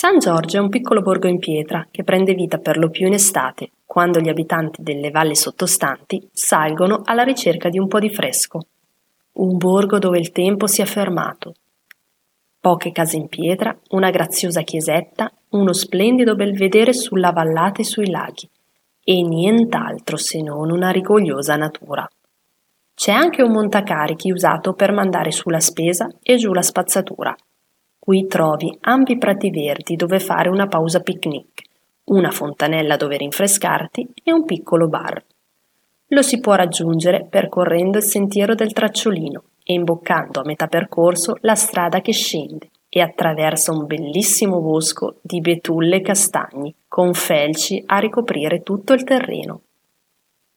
San Giorgio è un piccolo borgo in pietra che prende vita per lo più in estate, quando gli abitanti delle valli sottostanti salgono alla ricerca di un po' di fresco. Un borgo dove il tempo si è fermato. Poche case in pietra, una graziosa chiesetta, uno splendido belvedere sulla vallata e sui laghi, e nient'altro se non una rigogliosa natura. C'è anche un montacarichi usato per mandare su la spesa e giù la spazzatura Qui trovi ampi prati verdi dove fare una pausa picnic, una fontanella dove rinfrescarti e un piccolo bar. Lo si può raggiungere percorrendo il sentiero del tracciolino e imboccando a metà percorso la strada che scende e attraversa un bellissimo bosco di betulle e castagni, con felci a ricoprire tutto il terreno.